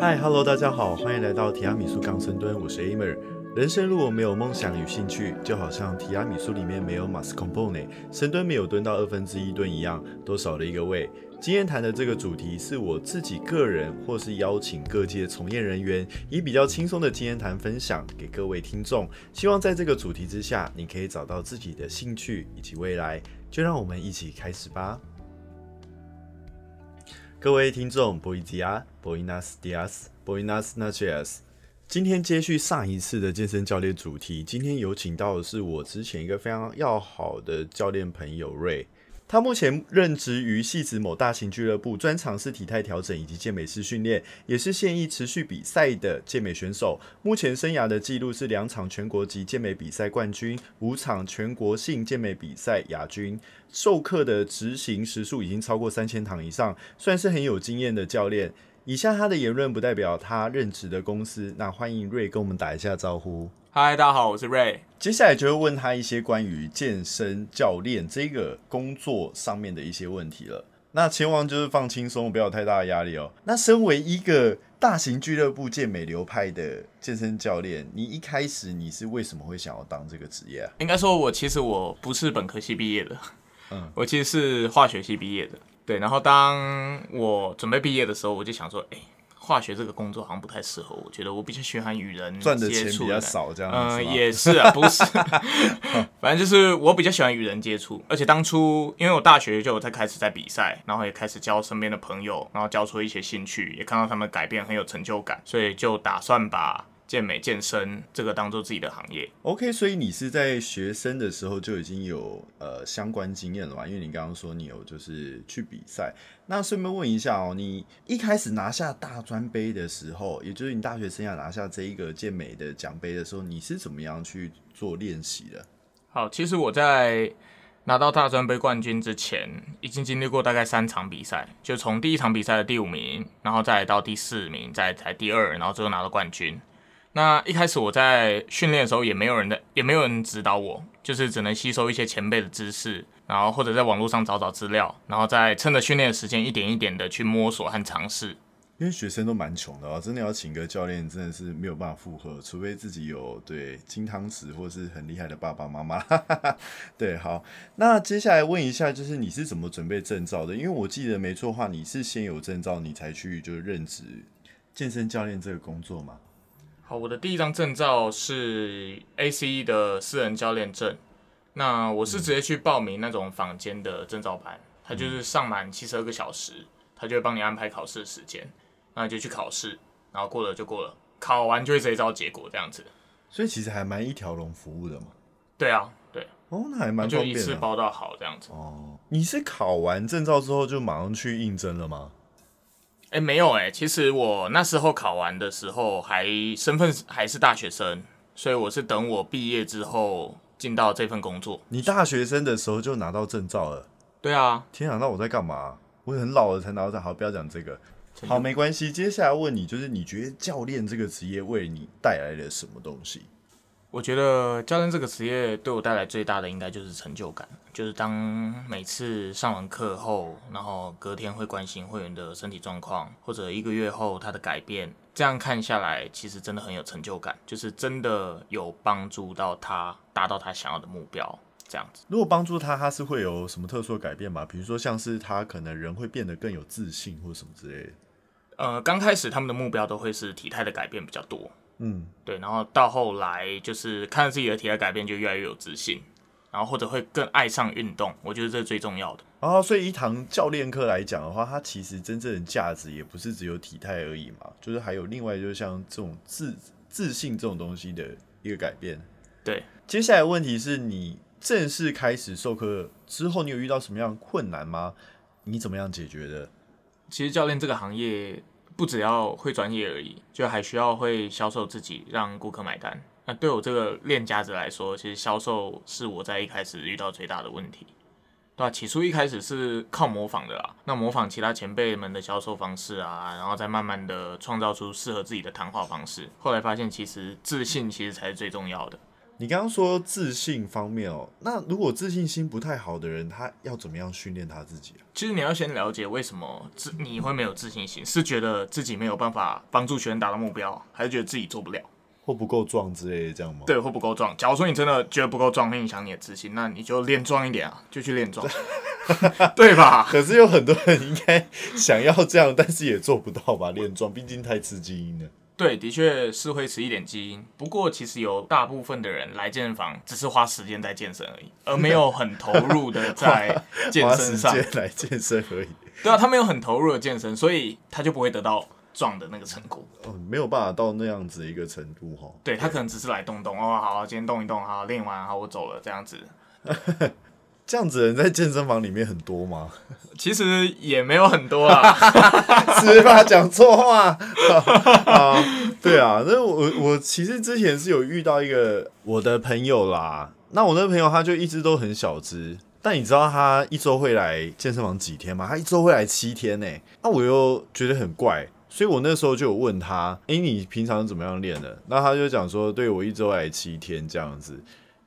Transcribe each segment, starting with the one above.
嗨，Hello，大家好，欢迎来到提拉米苏刚深蹲，我是 Amer。人生如果没有梦想与兴趣，就好像提拉米苏里面没有马斯孔波内，深蹲没有蹲到二分之一吨一样，都少了一个胃。今天谈的这个主题是我自己个人，或是邀请各界从业人员，以比较轻松的经验谈分享给各位听众。希望在这个主题之下，你可以找到自己的兴趣以及未来。就让我们一起开始吧。各位听众，Boy Dia，Boynas Dias，Boynas Naches。今天接续上一次的健身教练主题，今天有请到的是我之前一个非常要好的教练朋友瑞。他目前任职于戏子某大型俱乐部，专长是体态调整以及健美式训练，也是现役持续比赛的健美选手。目前生涯的记录是两场全国级健美比赛冠军，五场全国性健美比赛亚军。授课的执行时数已经超过三千堂以上，算是很有经验的教练。以下他的言论不代表他任职的公司。那欢迎瑞跟我们打一下招呼。嗨，大家好，我是 Ray。接下来就会问他一些关于健身教练这个工作上面的一些问题了。那千万就是放轻松，不要有太大的压力哦。那身为一个大型俱乐部健美流派的健身教练，你一开始你是为什么会想要当这个职业啊？应该说，我其实我不是本科系毕业的，嗯，我其实是化学系毕业的。对，然后当我准备毕业的时候，我就想说，哎。化学这个工作好像不太适合我，觉得我比较喜欢与人赚的钱比较少，这样嗯，也是啊，不是，反正就是我比较喜欢与人接触，而且当初因为我大学就有在开始在比赛，然后也开始交身边的朋友，然后交出一些兴趣，也看到他们改变很有成就感，所以就打算把。健美健身这个当做自己的行业，OK，所以你是在学生的时候就已经有呃相关经验了嘛？因为你刚刚说你有就是去比赛，那顺便问一下哦，你一开始拿下大专杯的时候，也就是你大学生涯拿下这一个健美的奖杯的时候，你是怎么样去做练习的？好，其实我在拿到大专杯冠军之前，已经经历过大概三场比赛，就从第一场比赛的第五名，然后再到第四名，再才第二，然后最后拿到冠军。那一开始我在训练的时候，也没有人的，也没有人指导我，就是只能吸收一些前辈的知识，然后或者在网络上找找资料，然后再趁着训练的时间，一点一点的去摸索和尝试。因为学生都蛮穷的啊，真的要请个教练，真的是没有办法负荷，除非自己有对金汤匙或是很厉害的爸爸妈妈。对，好，那接下来问一下，就是你是怎么准备证照的？因为我记得没错的话，你是先有证照，你才去就是任职健身教练这个工作吗？好，我的第一张证照是 ACE 的私人教练证。那我是直接去报名那种坊间的证照班，他就是上满七十二个小时，他就会帮你安排考试的时间，那就去考试，然后过了就过了，考完就会直接招结果这样子。所以其实还蛮一条龙服务的嘛。对啊，对。哦，那还蛮就一次包到好这样子。哦，你是考完证照之后就马上去应征了吗？哎，没有哎，其实我那时候考完的时候还身份还是大学生，所以我是等我毕业之后进到这份工作。你大学生的时候就拿到证照了？对啊。天啊，那我在干嘛？我很老了才拿到证，好，不要讲这个。好，没关系。接下来问你，就是你觉得教练这个职业为你带来了什么东西？我觉得教练这个职业对我带来最大的应该就是成就感，就是当每次上完课后，然后隔天会关心会员的身体状况，或者一个月后他的改变，这样看下来，其实真的很有成就感，就是真的有帮助到他达到他想要的目标，这样子。如果帮助他，他是会有什么特殊的改变吗？比如说像是他可能人会变得更有自信，或者什么之类的。呃，刚开始他们的目标都会是体态的改变比较多。嗯，对，然后到后来就是看自己的体态改变，就越来越有自信，然后或者会更爱上运动，我觉得这是最重要的。哦，所以一堂教练课来讲的话，它其实真正的价值也不是只有体态而已嘛，就是还有另外，就像这种自自信这种东西的一个改变。对，接下来问题是你正式开始授课之后，你有遇到什么样困难吗？你怎么样解决的？其实教练这个行业。不只要会专业而已，就还需要会销售自己，让顾客买单。那对我这个练家子来说，其实销售是我在一开始遇到最大的问题，对吧？起初一开始是靠模仿的啦，那模仿其他前辈们的销售方式啊，然后再慢慢的创造出适合自己的谈话方式。后来发现，其实自信其实才是最重要的。你刚刚说自信方面哦，那如果自信心不太好的人，他要怎么样训练他自己啊？其实你要先了解为什么自你会没有自信心，是觉得自己没有办法帮助学生达到目标，还是觉得自己做不了？或不够壮之类的，这样吗？对，或不够壮。假如说你真的觉得不够壮，会影响你的自信，那你就练壮一点啊，就去练壮，对吧？可是有很多人应该想要这样，但是也做不到吧？练壮毕竟太吃基因了。对，的确是会吃一点基因。不过其实有大部分的人来健身房，只是花时间在健身而已，而没有很投入的 在健身上来健身而已。对啊，他没有很投入的健身，所以他就不会得到壮的那个成果。哦，没有办法到那样子一个程度哈。对他可能只是来动动哦，好，今天动一动，好，练完好，我走了这样子。这样子人在健身房里面很多吗？其实也没有很多啊，是吧？讲错话 啊！对啊，那我我其实之前是有遇到一个我的朋友啦，那我那个朋友他就一直都很小只，但你知道他一周会来健身房几天吗？他一周会来七天呢。那我又觉得很怪，所以我那时候就有问他：“哎，你平常怎么样练的？”那他就讲说：“对我一周来七天这样子。”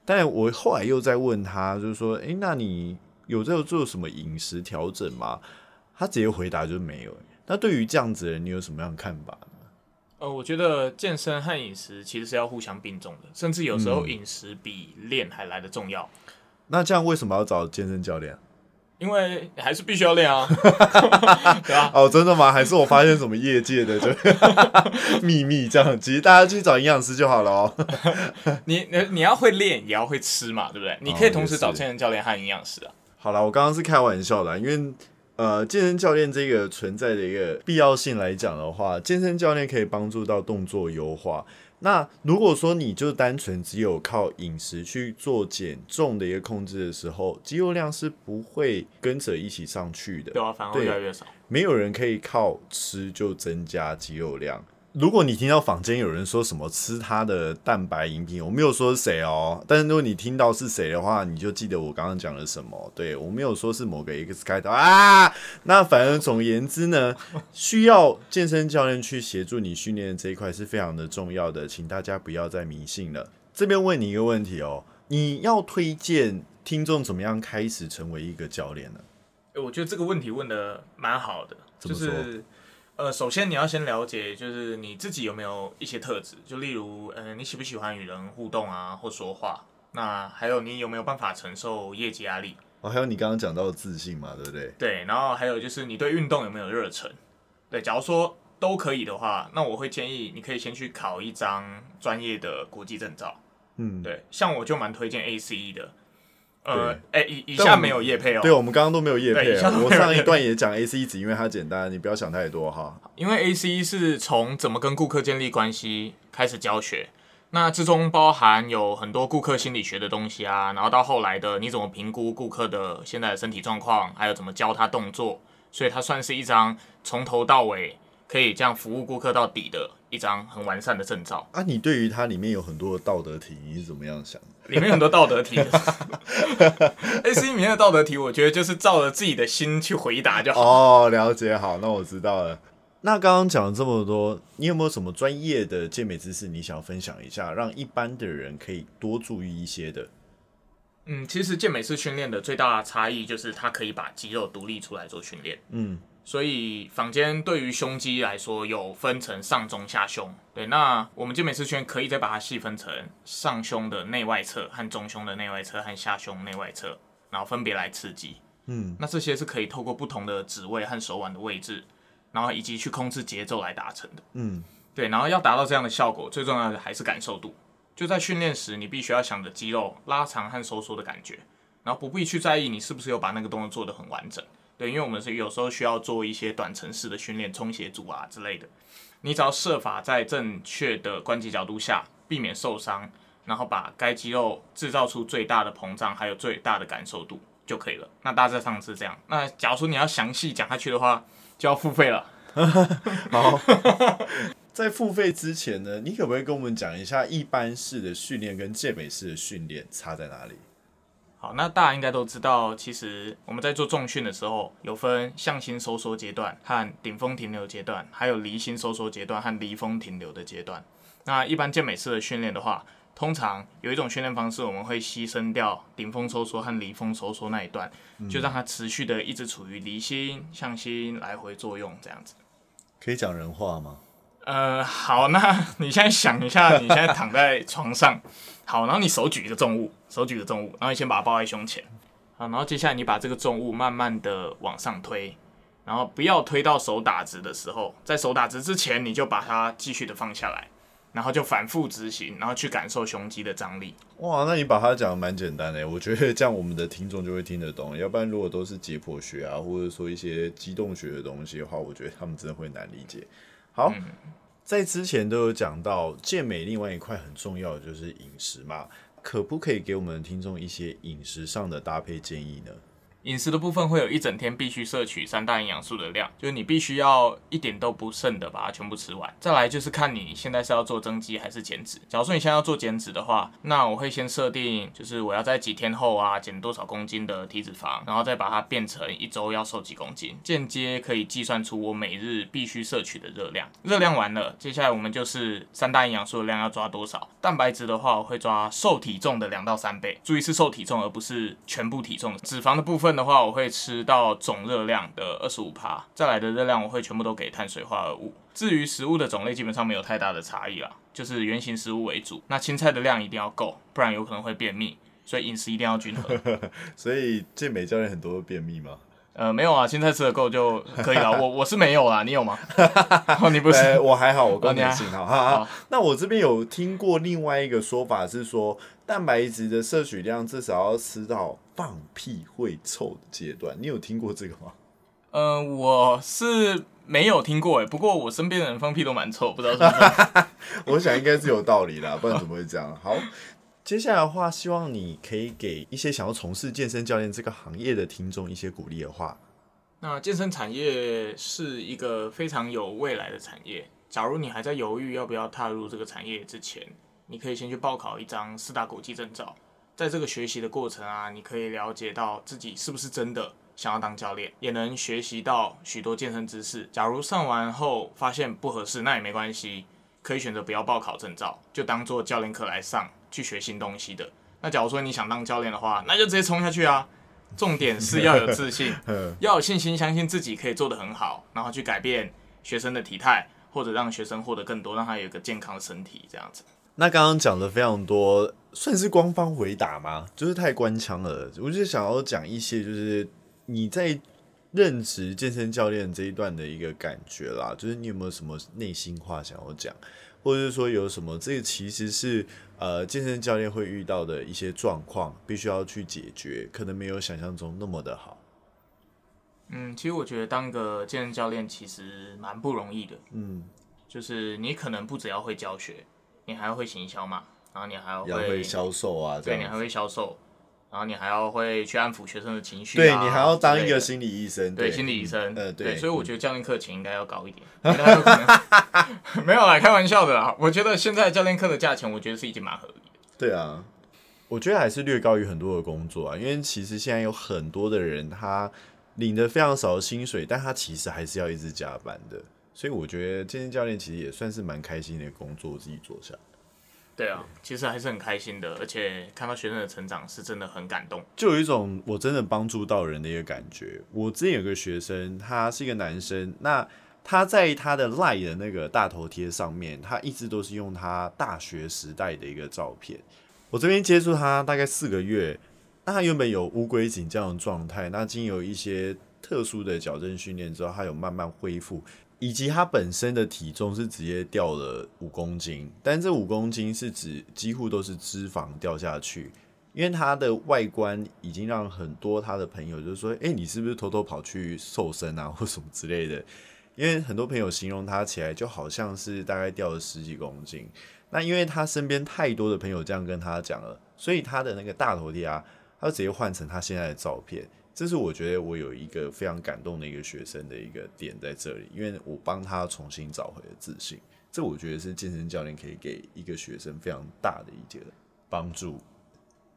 但我后来又在问他，就是说，哎，那你有在做什么饮食调整吗？他直接回答就是没有。那对于这样子的人，你有什么样的看法呢？呃，我觉得健身和饮食其实是要互相并重的，甚至有时候饮食比练还来的重要。那这样为什么要找健身教练？因为还是必须要练啊，对啊。哦，真的吗？还是我发现什么业界的就 秘密这样？其实大家去找营养师就好了哦。你你你要会练，也要会吃嘛，对不对？你可以同时找健身教练和营养师啊。好了，我刚刚是开玩笑的，因为呃，健身教练这个存在的一个必要性来讲的话，健身教练可以帮助到动作优化。那如果说你就单纯只有靠饮食去做减重的一个控制的时候，肌肉量是不会跟着一起上去的，对啊，反而越来越少。没有人可以靠吃就增加肌肉量。如果你听到坊间有人说什么吃他的蛋白饮品，我没有说是谁哦，但是如果你听到是谁的话，你就记得我刚刚讲了什么。对我没有说是某个 X 开头啊。那反正总而言之呢，需要健身教练去协助你训练这一块是非常的重要的，请大家不要再迷信了。这边问你一个问题哦，你要推荐听众怎么样开始成为一个教练呢？我觉得这个问题问的蛮好的，就是。呃，首先你要先了解，就是你自己有没有一些特质，就例如，呃，你喜不喜欢与人互动啊，或说话？那还有你有没有办法承受业绩压力？哦，还有你刚刚讲到的自信嘛，对不对？对，然后还有就是你对运动有没有热忱？对，假如说都可以的话，那我会建议你可以先去考一张专业的国际证照。嗯，对，像我就蛮推荐 ACE 的。呃，哎，以以下没有叶配哦。对，我们刚刚都没有叶配啊。我上一段也讲 A C 只因为它简单，你不要想太多哈。因为 A C 是从怎么跟顾客建立关系开始教学，那之中包含有很多顾客心理学的东西啊，然后到后来的你怎么评估顾客的现在的身体状况，还有怎么教他动作，所以它算是一张从头到尾可以这样服务顾客到底的。一张很完善的证照啊！你对于它里面有很多的道德题，你是怎么样想？里面很多道德题，A C 里面的道德题，我觉得就是照着自己的心去回答就好。哦，了解，好，那我知道了。那刚刚讲了这么多，你有没有什么专业的健美知识你想要分享一下，让一般的人可以多注意一些的？嗯，其实健美式训练的最大的差异就是它可以把肌肉独立出来做训练。嗯。所以坊间对于胸肌来说有分成上中下胸，对，那我们健美师圈可以再把它细分成上胸的内外侧和中胸的内外侧和下胸内外侧，然后分别来刺激。嗯，那这些是可以透过不同的指位和手腕的位置，然后以及去控制节奏来达成的。嗯，对，然后要达到这样的效果，最重要的还是感受度。就在训练时，你必须要想着肌肉拉长和收缩的感觉，然后不必去在意你是不是有把那个动作做得很完整。对，因为我们是有时候需要做一些短程式的训练，冲斜组啊之类的。你只要设法在正确的关节角度下避免受伤，然后把该肌肉制造出最大的膨胀，还有最大的感受度就可以了。那大致上是这样。那假如说你要详细讲下去的话，就要付费了。好，在付费之前呢，你可不可以跟我们讲一下一般式的训练跟健美式的训练差在哪里？好，那大家应该都知道，其实我们在做重训的时候，有分向心收缩阶段和顶峰停留阶段，还有离心收缩阶段和离峰停留的阶段。那一般健美式的训练的话，通常有一种训练方式，我们会牺牲掉顶峰收缩和离峰收缩那一段，就让它持续的一直处于离心向心来回作用这样子。可以讲人话吗？呃，好，那 你现在想一下，你现在躺在床上，好，然后你手举一个重物，手举个重物，然后你先把它抱在胸前，好，然后接下来你把这个重物慢慢的往上推，然后不要推到手打直的时候，在手打直之前，你就把它继续的放下来，然后就反复执行，然后去感受胸肌的张力。哇，那你把它讲的蛮简单的，我觉得这样我们的听众就会听得懂。要不然如果都是解剖学啊，或者说一些机动学的东西的话，我觉得他们真的会难理解。好，在之前都有讲到健美，另外一块很重要的就是饮食嘛，可不可以给我们听众一些饮食上的搭配建议呢？饮食的部分会有一整天必须摄取三大营养素的量，就是你必须要一点都不剩的把它全部吃完。再来就是看你现在是要做增肌还是减脂。假如说你现在要做减脂的话，那我会先设定，就是我要在几天后啊减多少公斤的体脂肪，然后再把它变成一周要瘦几公斤，间接可以计算出我每日必须摄取的热量。热量完了，接下来我们就是三大营养素的量要抓多少。蛋白质的话，我会抓瘦体重的两到三倍，注意是瘦体重而不是全部体重。脂肪的部分。的话，我会吃到总热量的二十五趴，再来的热量我会全部都给碳水化合物。至于食物的种类，基本上没有太大的差异啦，就是原型食物为主。那青菜的量一定要够，不然有可能会便秘，所以饮食一定要均衡。所以健美教练很多便秘吗？呃，没有啊，青菜吃的够就可以了。我我是没有啦，你有吗？你不是？我还好，我更年轻哈。那我这边有听过另外一个说法是说，蛋白质的摄取量至少要吃到放屁会臭的阶段。你有听过这个吗？嗯，我是没有听过哎。不过我身边的人放屁都蛮臭，不知道是不是？我想应该是有道理啦，不然怎么会这样？好。接下来的话，希望你可以给一些想要从事健身教练这个行业的听众一些鼓励的话。那健身产业是一个非常有未来的产业。假如你还在犹豫要不要踏入这个产业之前，你可以先去报考一张四大国际证照。在这个学习的过程啊，你可以了解到自己是不是真的想要当教练，也能学习到许多健身知识。假如上完后发现不合适，那也没关系，可以选择不要报考证照，就当做教练课来上。去学新东西的。那假如说你想当教练的话，那就直接冲下去啊！重点是要有自信，要有信心，相信自己可以做得很好，然后去改变学生的体态，或者让学生获得更多，让他有一个健康的身体，这样子。那刚刚讲的非常多，算是官方回答吗？就是太官腔了。我就想要讲一些，就是你在任职健身教练这一段的一个感觉啦。就是你有没有什么内心话想要讲？或者是说有什么，这个其实是呃健身教练会遇到的一些状况，必须要去解决，可能没有想象中那么的好。嗯，其实我觉得当个健身教练其实蛮不容易的。嗯，就是你可能不只要会教学，你还要会行销嘛，然后你还要会销售啊，对，你还会销售。然后你还要会去安抚学生的情绪，对你还要当一个心理医生，对心理医生，呃，对，所以我觉得教练课钱应该要高一点。没有啦，开玩笑的啦。我觉得现在教练课的价钱，我觉得是已经蛮合理的。对啊，我觉得还是略高于很多的工作啊，因为其实现在有很多的人，他领的非常少的薪水，但他其实还是要一直加班的。所以我觉得健身教练其实也算是蛮开心的工作，自己做下来。对啊，其实还是很开心的，而且看到学生的成长是真的很感动，就有一种我真的帮助到人的一个感觉。我之前有个学生，他是一个男生，那他在他的赖的那个大头贴上面，他一直都是用他大学时代的一个照片。我这边接触他大概四个月，那他原本有乌龟颈这样的状态，那经有一些特殊的矫正训练之后，他有慢慢恢复。以及他本身的体重是直接掉了五公斤，但这五公斤是指几乎都是脂肪掉下去，因为他的外观已经让很多他的朋友就说：“哎，你是不是偷偷跑去瘦身啊，或什么之类的？”因为很多朋友形容他起来就好像是大概掉了十几公斤。那因为他身边太多的朋友这样跟他讲了，所以他的那个大头贴啊，他就直接换成他现在的照片。这是我觉得我有一个非常感动的一个学生的一个点在这里，因为我帮他重新找回了自信。这我觉得是健身教练可以给一个学生非常大的一个帮助。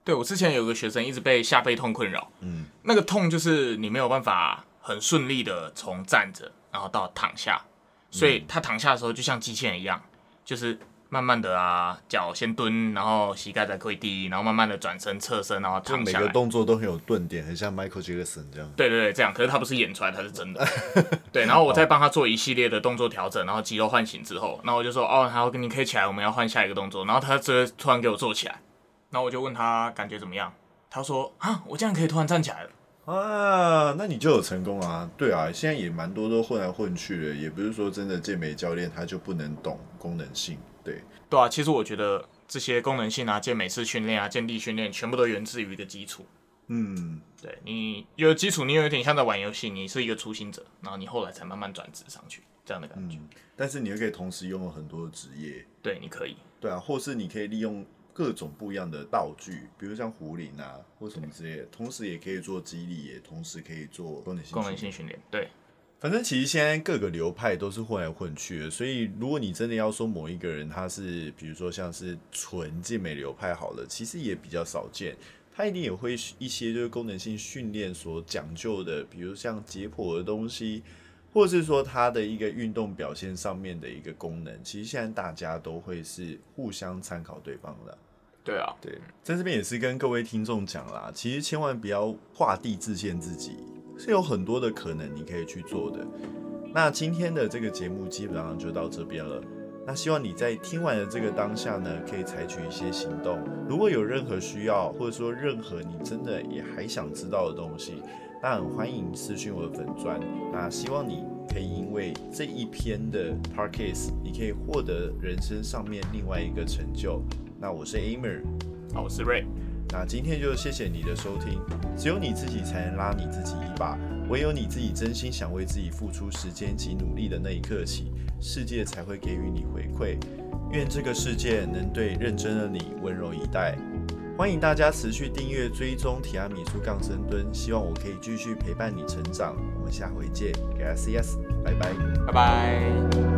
对我之前有个学生一直被下背痛困扰，嗯，那个痛就是你没有办法很顺利的从站着然后到躺下，所以他躺下的时候就像机器人一样，就是。慢慢的啊，脚先蹲，然后膝盖再跪地，然后慢慢的转身侧身，然后就每个躺下来。动作都很有顿点，很像 Michael Jackson 这样。对对对，这样。可是他不是演出来，他是真的。对，然后我再帮他做一系列的动作调整，然后肌肉唤醒之后，然后我就说，哦，好，你可以起来，我们要换下一个动作。然后他这突然给我做起来，然后我就问他感觉怎么样，他说啊，我这样可以突然站起来了。啊，那你就有成功啊！对啊，现在也蛮多都混来混去的，也不是说真的健美教练他就不能懂功能性。对，对啊，其实我觉得这些功能性啊、健美式训练啊、健力训练，全部都源自于一个基础。嗯，对你有基础，你有点像在玩游戏，你是一个初心者，然后你后来才慢慢转职上去，这样的感觉。但是你又可以同时拥有很多的职业，对，你可以。对啊，或是你可以利用各种不一样的道具，比如像壶铃啊或什么之类的，同时也可以做激励，也同时可以做功能性功能性训练，对，反正其实现在各个流派都是混来混去的，所以如果你真的要说某一个人他是，比如说像是纯健美流派好了，其实也比较少见。他一定也会一些就是功能性训练所讲究的，比如像解剖的东西，或者是说他的一个运动表现上面的一个功能，其实现在大家都会是互相参考对方的。对啊，对，在这边也是跟各位听众讲啦，其实千万不要画地自限自己，是有很多的可能你可以去做的。那今天的这个节目基本上就到这边了。那希望你在听完的这个当下呢，可以采取一些行动。如果有任何需要，或者说任何你真的也还想知道的东西，那很欢迎私讯我的粉砖。那希望你可以因为这一篇的 p a r k a s 你可以获得人生上面另外一个成就。那我是 Amer。好，我是 Ray，那今天就谢谢你的收听。只有你自己才能拉你自己一把，唯有你自己真心想为自己付出时间及努力的那一刻起，世界才会给予你回馈。愿这个世界能对认真的你温柔以待。欢迎大家持续订阅追踪提亚米苏杠深蹲，希望我可以继续陪伴你成长。我们下回见，Gracias，拜拜。拜拜。